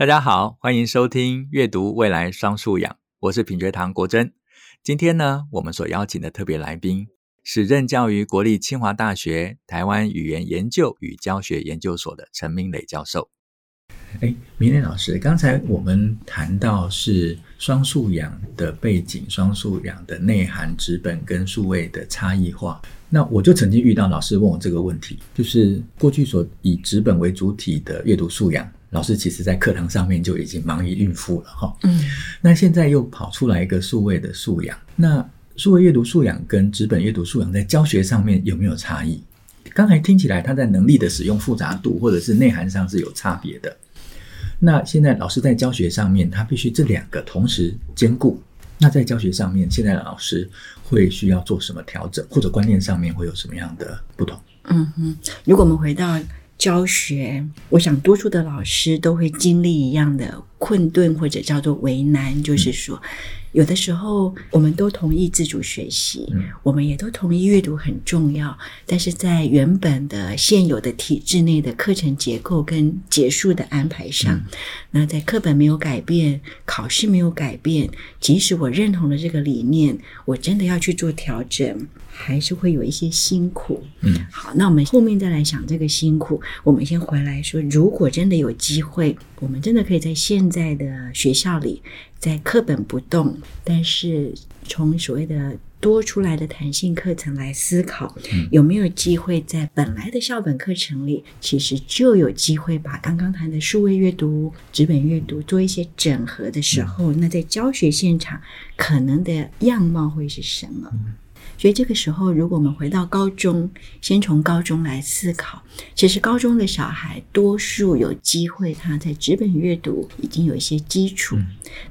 大家好，欢迎收听阅读未来双素养，我是品学堂国珍。今天呢，我们所邀请的特别来宾是任教于国立清华大学台湾语言研究与教学研究所的陈明磊教授。哎，明磊老师，刚才我们谈到是双素养的背景，双素养的内涵，纸本跟数位的差异化。那我就曾经遇到老师问我这个问题，就是过去所以纸本为主体的阅读素养。老师其实在课堂上面就已经忙于应付了哈，嗯，那现在又跑出来一个数位的素养，那数位阅读素养跟纸本阅读素养在教学上面有没有差异？刚才听起来它在能力的使用复杂度或者是内涵上是有差别的。那现在老师在教学上面，他必须这两个同时兼顾。那在教学上面，现在的老师会需要做什么调整，或者观念上面会有什么样的不同？嗯哼，如果我们回到。教学，我想多数的老师都会经历一样的困顿，或者叫做为难，就是说。有的时候，我们都同意自主学习，嗯，我们也都同意阅读很重要，但是在原本的现有的体制内的课程结构跟结束的安排上，嗯，那在课本没有改变，考试没有改变，即使我认同了这个理念，我真的要去做调整，还是会有一些辛苦。嗯，好，那我们后面再来想这个辛苦，我们先回来说，如果真的有机会，我们真的可以在现在的学校里。在课本不动，但是从所谓的多出来的弹性课程来思考，嗯，有没有机会在本来的校本课程里，其实就有机会把刚刚谈的数位阅读、纸本阅读做一些整合的时候，嗯，那在教学现场可能的样貌会是什么？嗯所以这个时候，如果我们回到高中，先从高中来思考，其实高中的小孩多数有机会，他在纸本阅读已经有一些基础。嗯、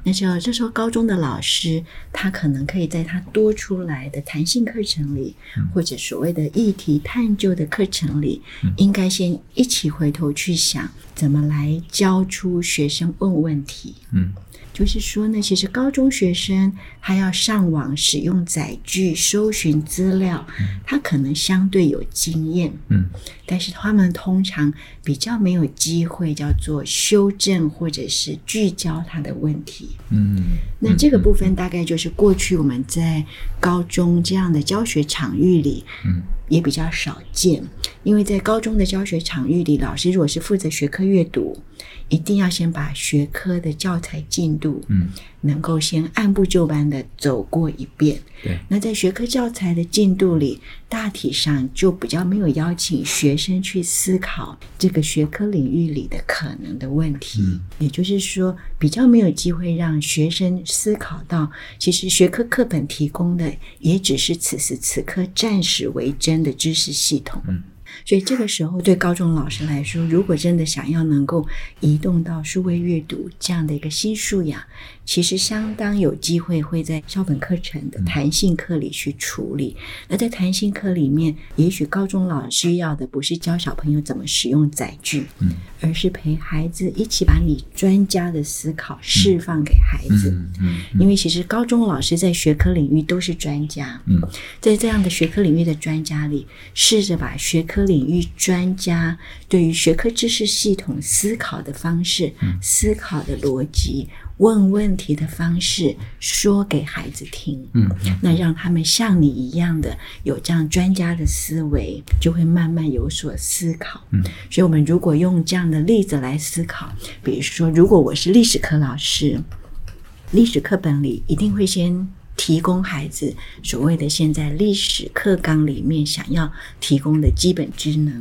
那时候，这时候高中的老师，他可能可以在他多出来的弹性课程里，嗯、或者所谓的议题探究的课程里，嗯、应该先一起回头去想，怎么来教出学生问问题。嗯。就是说呢，其实高中学生他要上网使用载具搜寻资料，他可能相对有经验，嗯，但是他们通常比较没有机会叫做修正或者是聚焦他的问题，嗯，那这个部分大概就是过去我们在高中这样的教学场域里，嗯，也比较少见，因为在高中的教学场域里，老师如果是负责学科阅读。一定要先把学科的教材进度，嗯，能够先按部就班的走过一遍。对，那在学科教材的进度里，大体上就比较没有邀请学生去思考这个学科领域里的可能的问题。嗯，也就是说，比较没有机会让学生思考到，其实学科课本提供的也只是此时此刻暂时为真的知识系统。嗯。所以这个时候，对高中老师来说，如果真的想要能够移动到数位阅读这样的一个新素养，其实相当有机会会在校本课程的弹性课里去处理。而在弹性课里面，也许高中老师要的不是教小朋友怎么使用载具，嗯，而是陪孩子一起把你专家的思考释放给孩子。嗯，因为其实高中老师在学科领域都是专家，嗯，在这样的学科领域的专家里，试着把学科领域专家对于学科知识系统思考的方式、嗯、思考的逻辑、问问题的方式说给孩子听，嗯，那让他们像你一样的有这样专家的思维，就会慢慢有所思考。嗯，所以，我们如果用这样的例子来思考，比如说，如果我是历史课老师，历史课本里一定会先。提供孩子所谓的现在历史课纲里面想要提供的基本知能，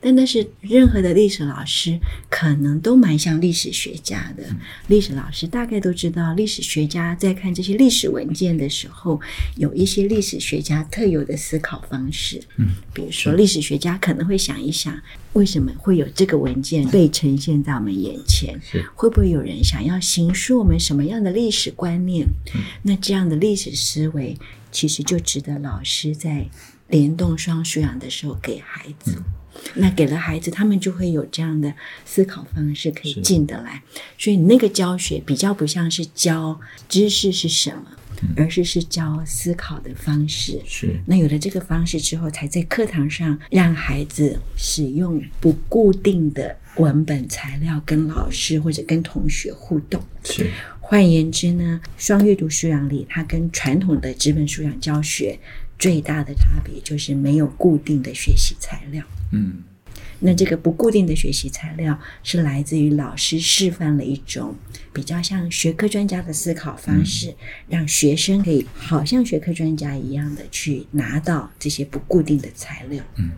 但那是任何的历史老师可能都蛮像历史学家的。历史老师大概都知道，历史学家在看这些历史文件的时候，有一些历史学家特有的思考方式。嗯，比如说历史学家可能会想一想。为什么会有这个文件被呈现在我们眼前？是会不会有人想要形塑我们什么样的历史观念？嗯、那这样的历史思维，其实就值得老师在联动双素养的时候给孩子。嗯、那给了孩子，他们就会有这样的思考方式可以进得来。所以那个教学比较不像是教知识是什么。而是是教思考的方式，是那有了这个方式之后，才在课堂上让孩子使用不固定的文本材料跟老师或者跟同学互动。是，换言之呢，双阅读素养里，它跟传统的纸本素养教学最大的差别就是没有固定的学习材料。嗯。那这个不固定的学习材料是来自于老师示范了一种比较像学科专家的思考方式，嗯、让学生可以好像学科专家一样的去拿到这些不固定的材料。嗯，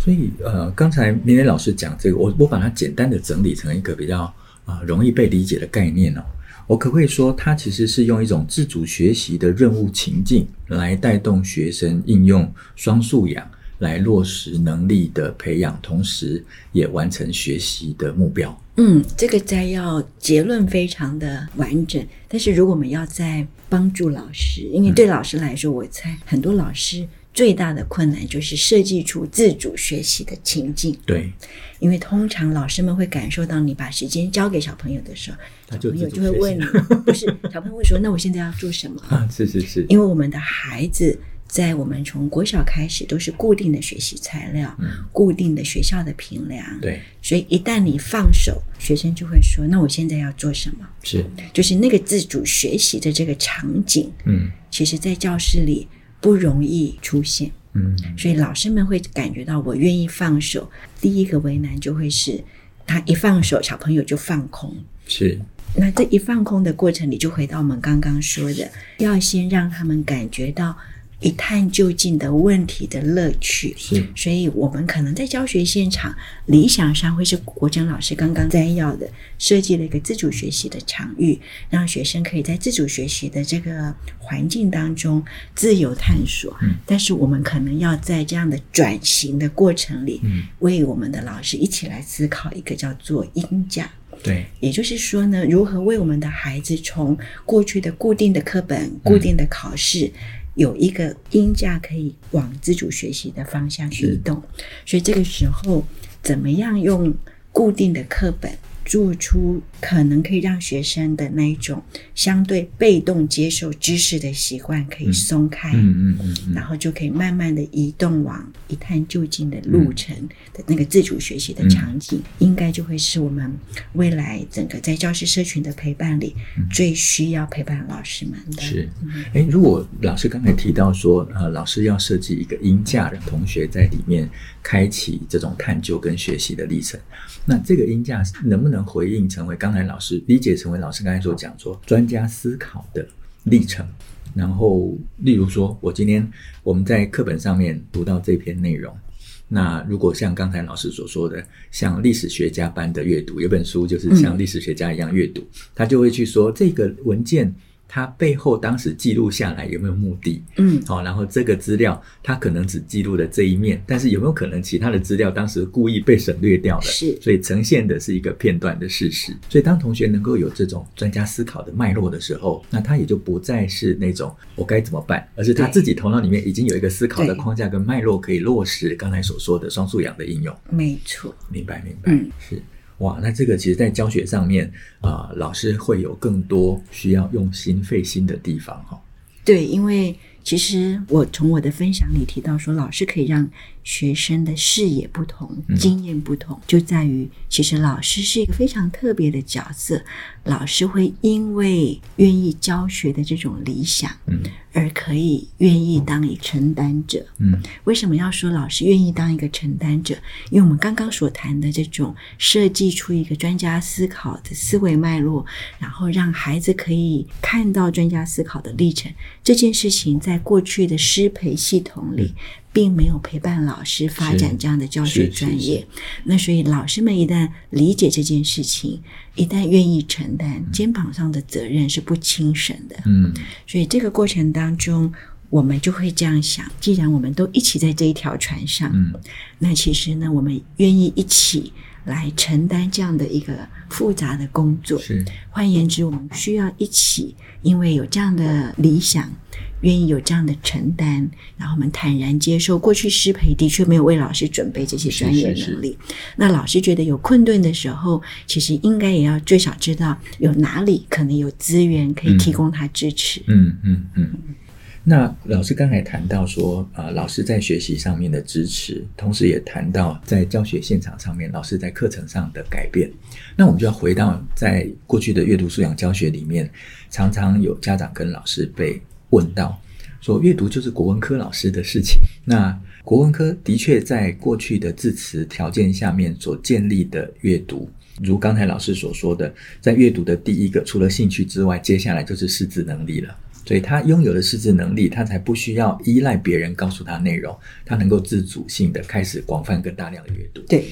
所以呃，刚才明磊老师讲这个，我我把它简单的整理成一个比较啊、呃、容易被理解的概念哦。我可不可以说，它其实是用一种自主学习的任务情境来带动学生应用双素养？来落实能力的培养，同时也完成学习的目标。嗯，这个摘要结论非常的完整。但是如果我们要再帮助老师，因为对老师来说，嗯、我猜很多老师最大的困难就是设计出自主学习的情境。对，因为通常老师们会感受到你把时间交给小朋友的时候，小朋友就会问你，不是小朋友会说：“那我现在要做什么？” 啊，是是是，因为我们的孩子。在我们从国小开始都是固定的学习材料，嗯、固定的学校的评量，对，所以一旦你放手，学生就会说：“那我现在要做什么？”是，就是那个自主学习的这个场景，嗯，其实，在教室里不容易出现，嗯，所以老师们会感觉到我愿意放手。第一个为难就会是，他一放手，小朋友就放空，是。那这一放空的过程里，就回到我们刚刚说的，要先让他们感觉到。一探究竟的问题的乐趣，是，所以我们可能在教学现场，理想上会是国珍老师刚刚摘要的，设计了一个自主学习的场域，让学生可以在自主学习的这个环境当中自由探索。嗯，但是我们可能要在这样的转型的过程里，嗯，为我们的老师一起来思考一个叫做音架。对，也就是说呢，如何为我们的孩子从过去的固定的课本、固定的考试。嗯有一个音架可以往自主学习的方向去移动，所以这个时候怎么样用固定的课本？做出可能可以让学生的那一种相对被动接受知识的习惯可以松开，嗯嗯嗯，然后就可以慢慢的移动往一探究竟的路程的那个自主学习的场景，嗯、应该就会是我们未来整个在教师社群的陪伴里最需要陪伴老师们的。是，哎，如果老师刚才提到说，呃，老师要设计一个音架，让同学在里面开启这种探究跟学习的历程，那这个音架能不能能回应成为刚才老师理解成为老师刚才所讲说专家思考的历程，然后例如说，我今天我们在课本上面读到这篇内容，那如果像刚才老师所说的，像历史学家般的阅读，有本书就是像历史学家一样阅读，他就会去说这个文件。它背后当时记录下来有没有目的？嗯，好，然后这个资料它可能只记录了这一面，但是有没有可能其他的资料当时故意被省略掉了？是，所以呈现的是一个片段的事实。所以当同学能够有这种专家思考的脉络的时候，那他也就不再是那种我该怎么办，而是他自己头脑里面已经有一个思考的框架跟脉络可以落实刚才所说的双素养的应用。没错，明白明白，嗯，是。哇，那这个其实，在教学上面啊、老师会有更多需要用心费心的地方哈。对，因为其实我从我的分享里提到说，老师可以让学生的视野不同，经验不同，嗯、就在于其实老师是一个非常特别的角色。老师会因为愿意教学的这种理想，嗯，而可以愿意当一个承担者，嗯。为什么要说老师愿意当一个承担者？因为我们刚刚所谈的这种设计出一个专家思考的思维脉络，然后让孩子可以看到专家思考的历程，这件事情在过去的师培系统里。嗯并没有陪伴老师发展这样的教学专业，那所以老师们一旦理解这件事情，一旦愿意承担，嗯、肩膀上的责任是不轻省的。嗯，所以这个过程当中，我们就会这样想：既然我们都一起在这一条船上，嗯，那其实呢，我们愿意一起来承担这样的一个复杂的工作。是，换言之，我们需要一起，因为有这样的理想。愿意有这样的承担，然后我们坦然接受过去师培的确没有为老师准备这些专业能力。是是是。那老师觉得有困顿的时候，其实应该也要最少知道有哪里可能有资源可以提供他支持。嗯嗯嗯，嗯。那老师刚才谈到说，呃，老师在学习上面的支持，同时也谈到在教学现场上面，老师在课程上的改变。那我们就要回到在过去的阅读素养教学里面，常常有家长跟老师被问到，说阅读就是国文科老师的事情。那国文科的确在过去的字词条件下面所建立的阅读，如刚才老师所说的，在阅读的第一个，除了兴趣之外，接下来就是识字能力了。所以他拥有了识字能力，他才不需要依赖别人告诉他内容，他能够自主性的开始广泛跟大量的阅读。对，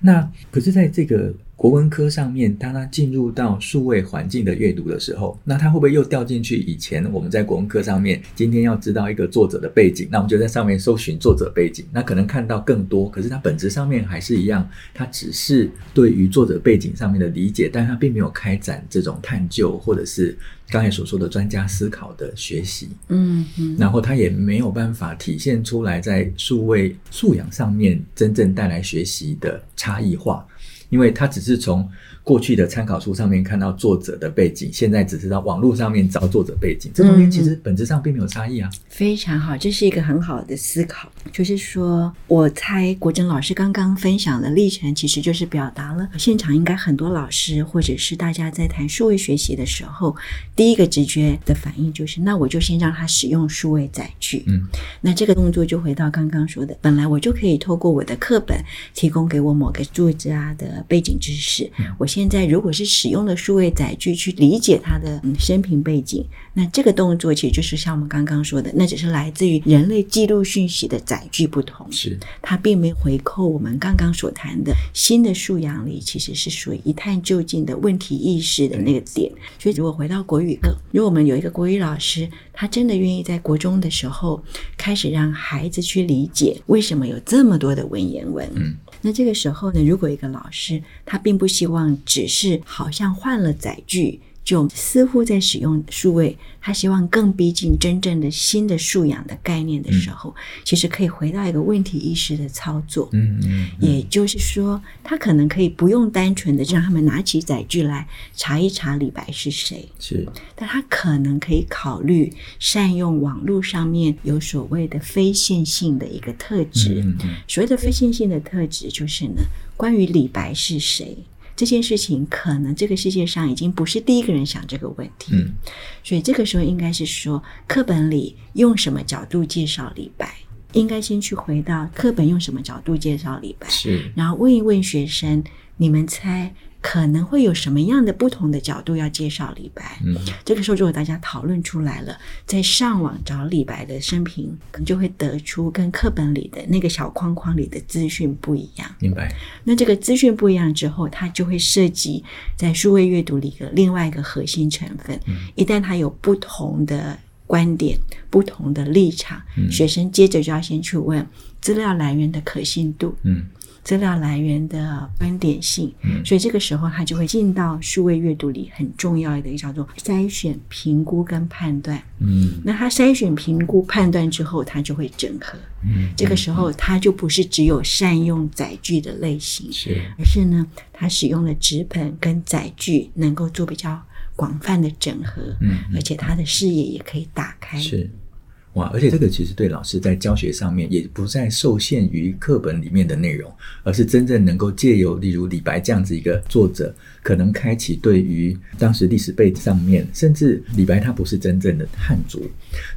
那可是在这个。国文科上面，当他进入到数位环境的阅读的时候，那他会不会又掉进去以前我们在国文科上面，今天要知道一个作者的背景，那我们就在上面搜寻作者背景，那可能看到更多，可是它本质上面还是一样，它只是对于作者背景上面的理解，但它并没有开展这种探究或者是刚才所说的专家思考的学习，嗯嗯，然后他也没有办法体现出来在数位素养上面真正带来学习的差异化。因为它只是从过去的参考书上面看到作者的背景，现在只是到网络上面找作者背景，这中间其实本质上并没有差异啊。非常好，这是一个很好的思考。就是说，我猜国珍老师刚刚分享的历程，其实就是表达了现场应该很多老师或者是大家在谈数位学习的时候，第一个直觉的反应就是，那我就先让他使用数位载具。嗯，那这个动作就回到刚刚说的，本来我就可以透过我的课本提供给我某个作家的背景知识，我现在如果是使用了数位载具去理解他的生平背景，那这个动作其实就是像我们刚刚说的，那只是来自于人类记录讯息的载具不同，是它并没有回扣我们刚刚所谈的新的素养里，其实是属于一探究竟的问题意识的那个点。所以如果回到国语课，如果我们有一个国语老师，他真的愿意在国中的时候开始让孩子去理解为什么有这么多的文言文，嗯。那这个时候呢，如果一个老师他并不希望只是好像换了载具，就似乎在使用数位，他希望更逼近真正的新的素养的概念的时候，嗯、其实可以回到一个问题意识的操作。嗯嗯，嗯，也就是说，他可能可以不用单纯的让他们拿起载具来查一查李白是谁，是，但他可能可以考虑善用网络上面有所谓的非线性的一个特质。所谓的非线性的特质就是呢，关于李白是谁。这件事情可能这个世界上已经不是第一个人想这个问题，嗯，所以这个时候应该是说，课本里用什么角度介绍李白，应该先去回到课本用什么角度介绍李白，是，然后问一问学生，你们猜？可能会有什么样的不同的角度要介绍李白？嗯，这个时候如果大家讨论出来了，在上网找李白的生平，可能就会得出跟课本里的那个小框框里的资讯不一样。明白？那这个资讯不一样之后，它就会涉及在数位阅读里的另外一个核心成分。嗯，一旦它有不同的观点、不同的立场，嗯，学生接着就要先去问资料来源的可信度。嗯。资料来源的观点性，嗯，所以这个时候他就会进到数位阅读里很重要的一个叫做筛选、评估跟判断。嗯，那他筛选、评估、判断之后，他就会整合。嗯，这个时候他就不是只有善用载具的类型，是，而是呢，他使用的纸本跟载具能够做比较广泛的整合，嗯，而且他的视野也可以打开。是。哇，而且这个其实对老师在教学上面也不再受限于课本里面的内容，而是真正能够借由例如李白这样子一个作者，可能开启对于当时历史背景上面，甚至李白他不是真正的汉族，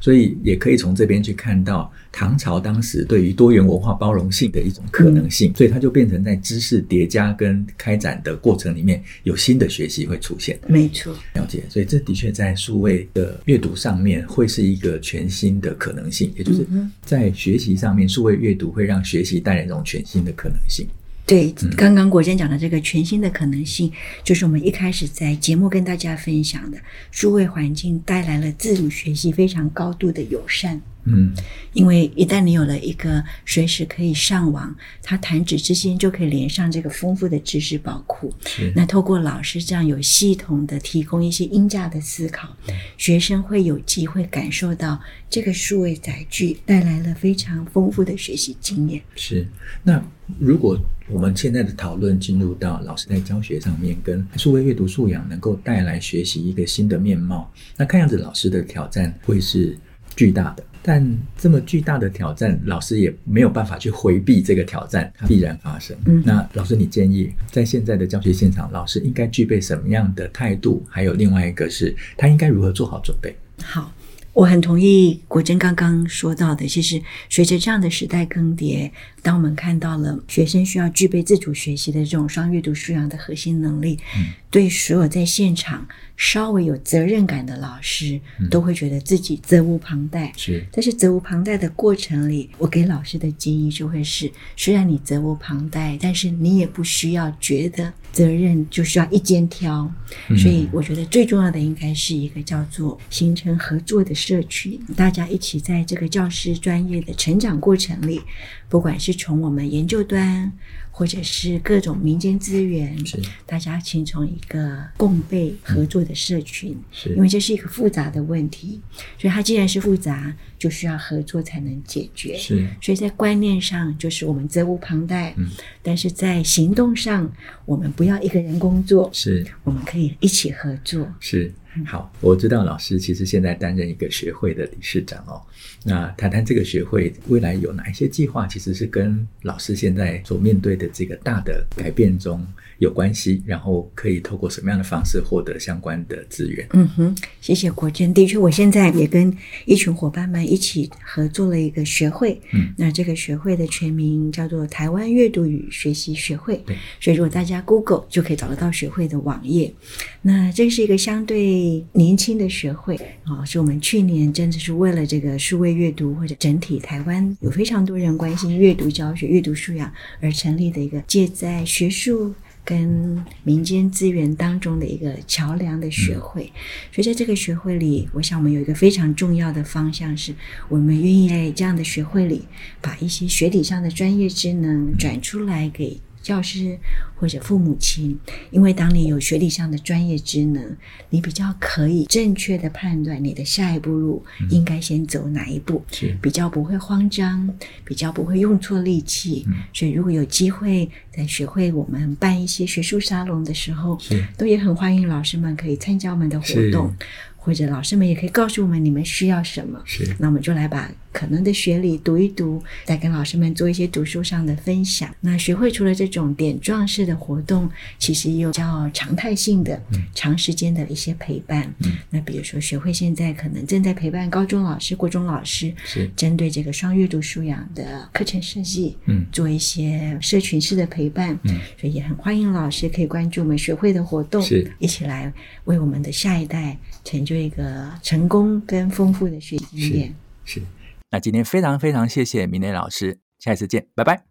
所以也可以从这边去看到唐朝当时对于多元文化包容性的一种可能性，所以它就变成在知识叠加跟开展的过程里面有新的学习会出现。没错，了解，所以这的确在数位的阅读上面会是一个全新的。的可能性，也就是在学习上面，数位阅读会让学习带来一种全新的可能性。对，刚刚国珍讲的这个全新的可能性，就是我们一开始在节目跟大家分享的，数位环境带来了自主学习非常高度的友善。嗯，因为一旦你有了一个随时可以上网，它弹指之间就可以连上这个丰富的知识宝库。是，那透过老师这样有系统的提供一些音价的思考，学生会有机会感受到这个数位载具带来了非常丰富的学习经验。是，那如果我们现在的讨论进入到老师在教学上面，跟数位阅读素养能够带来学习一个新的面貌，那看样子老师的挑战会是。巨大的。但这么巨大的挑战，老师也没有办法去回避这个挑战，它必然发生。嗯，那老师，你建议在现在的教学现场，老师应该具备什么样的态度？还有另外一个是，他应该如何做好准备？好。我很同意国珍刚刚说到的，其实随着这样的时代更迭，当我们看到了学生需要具备自主学习的这种双阅读素养的核心能力，嗯，对所有在现场稍微有责任感的老师，都会觉得自己责无旁贷。是，但是责无旁贷的过程里，我给老师的建议就会是：虽然你责无旁贷，但是你也不需要觉得。责任就需要一肩挑，所以我觉得最重要的应该是一个叫做形成合作的社群，大家一起在这个教师专业的成长过程里，不管是从我们研究端，或者是各种民间资源，是大家形成一个共备合作的社群，是因为这是一个复杂的问题，所以它既然是复杂，就需要合作才能解决。是，所以在观念上就是我们责无旁贷，嗯，但是在行动上我们。不要一个人工作，是我们可以一起合作。是好，我知道老师其实现在担任一个学会的理事长哦。那谈谈这个学会未来有哪一些计划，其实是跟老师现在所面对的这个大的改变中有关系，然后可以透过什么样的方式获得相关的资源？嗯哼，谢谢国珍。的确，我现在也跟一群伙伴们一起合作了一个学会。嗯，那这个学会的全名叫做台湾阅读与学习学会。对，所以如果大家 Google 就可以找得到学会的网页。那这是一个相对年轻的学会啊，是我们去年真的是为了这个数位阅读或者整体台湾有非常多人关心阅读教学、阅读素养而成立的一个借在学术。跟民间资源当中的一个桥梁的学会，所以在这个学会里，我想我们有一个非常重要的方向是，我们愿意在这样的学会里，把一些学理上的专业技能转出来给。教师或者父母亲，因为当你有学历上的专业职能，你比较可以正确的判断你的下一步路应该先走哪一步，是比较不会慌张，比较不会用错力气。所以如果有机会在学会我们办一些学术沙龙的时候，都也很欢迎老师们可以参加我们的活动。或者老师们也可以告诉我们你们需要什么，是，那我们就来把可能的学理读一读，再跟老师们做一些读书上的分享。那学会除了这种点状式的活动，其实也有较常态性的、嗯、长时间的一些陪伴。嗯，那比如说学会现在可能正在陪伴高中老师、国中老师，是针对这个双阅读素养的课程设计，嗯，做一些社群式的陪伴。嗯，所以也很欢迎老师可以关注我们学会的活动，是一起来为我们的下一代成。就一个成功跟丰富的学习经验。是，是。那今天非常非常谢谢明磊老师，下一次见，拜拜。